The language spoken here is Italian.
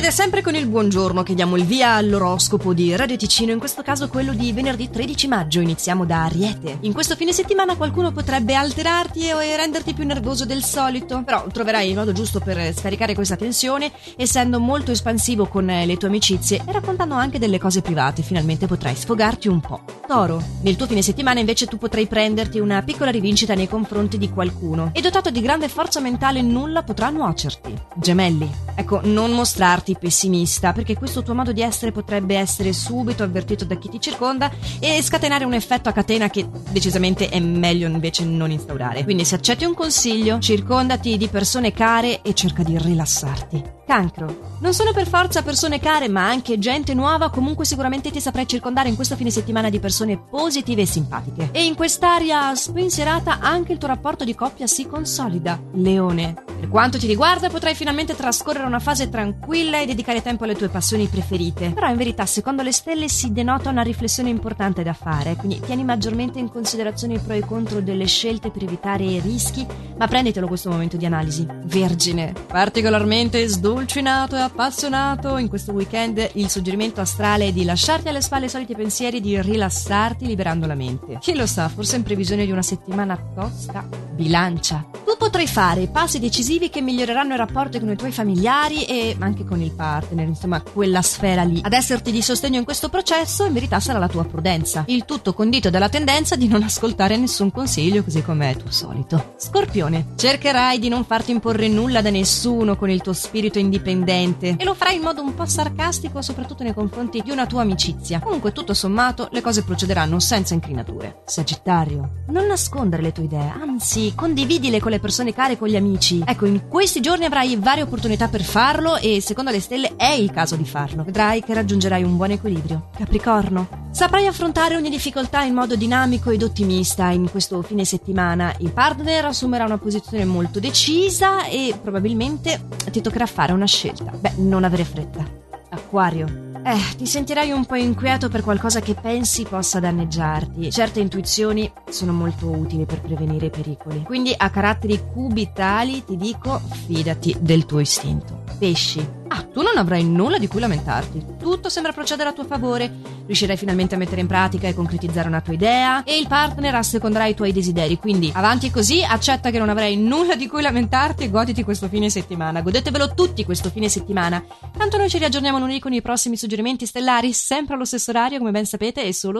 Ed è sempre con il buongiorno che diamo il via all'oroscopo di Radio Ticino, in questo caso quello di venerdì 13 maggio. Iniziamo da Ariete. In questo fine settimana qualcuno potrebbe alterarti e renderti più nervoso del solito, però troverai il modo giusto per scaricare questa tensione, essendo molto espansivo con le tue amicizie e raccontando anche delle cose private, finalmente potrai sfogarti un po'. Toro, nel tuo fine settimana invece tu potrai prenderti una piccola rivincita nei confronti di qualcuno e dotato di grande forza mentale nulla potrà nuocerti. Gemelli, ecco, non mostrarti pessimista, perché questo tuo modo di essere potrebbe essere subito avvertito da chi ti circonda e scatenare un effetto a catena che decisamente è meglio invece non instaurare. Quindi se accetti un consiglio, circondati di persone care e cerca di rilassarti. Cancro. Non sono per forza persone care, ma anche gente nuova, comunque sicuramente ti saprai circondare in questo fine settimana di persone positive e simpatiche. E in quest'aria spensierata anche il tuo rapporto di coppia si consolida. Leone. Per quanto ti riguarda, potrai finalmente trascorrere una fase tranquilla e dedicare tempo alle tue passioni preferite. Però in verità, secondo le stelle, si denota una riflessione importante da fare, quindi tieni maggiormente in considerazione i pro e i contro delle scelte per evitare i rischi, ma prenditelo questo momento di analisi. Vergine. Particolarmente sdolcinato e appassionato, in questo weekend il suggerimento astrale è di lasciarti alle spalle i soliti pensieri e di rilassarti liberando la mente. Chi lo sa, forse in previsione di una settimana tosca? Bilancia. Tu potrai fare passi decisivi che miglioreranno i rapporti con i tuoi familiari e anche con il partner, insomma, quella sfera lì. Ad esserti di sostegno in questo processo, in verità sarà la tua prudenza. Il tutto condito dalla tendenza di non ascoltare nessun consiglio, così come è tuo solito. Scorpione, cercherai di non farti imporre nulla da nessuno con il tuo spirito in indipendente e lo farai in modo un po' sarcastico soprattutto nei confronti di una tua amicizia. Comunque tutto sommato le cose procederanno senza incrinature. Sagittario, non nascondere le tue idee, anzi condividile con le persone care e con gli amici. Ecco, in questi giorni avrai varie opportunità per farlo e secondo le stelle è il caso di farlo. Vedrai che raggiungerai un buon equilibrio. Capricorno, saprai affrontare ogni difficoltà in modo dinamico ed ottimista in questo fine settimana. Il partner assumerà una posizione molto decisa e probabilmente ti toccherà fare una scelta. Beh, non avere fretta. Acquario. Eh, ti sentirai un po' inquieto per qualcosa che pensi possa danneggiarti. Certe intuizioni sono molto utili per prevenire i pericoli. Quindi a caratteri cubitali ti dico fidati del tuo istinto. Pesci. Ah, tu non avrai nulla di cui lamentarti. Tutto sembra procedere a tuo favore. Riuscirai finalmente a mettere in pratica e concretizzare una tua idea e il partner asseconderà i tuoi desideri. Quindi avanti così, accetta che non avrai nulla di cui lamentarti e goditi questo fine settimana. Godetevelo tutti questo fine settimana. Tanto noi ci riaggiorniamo lunedì con i prossimi suggerimenti stellari, sempre allo stesso orario, come ben sapete, e solo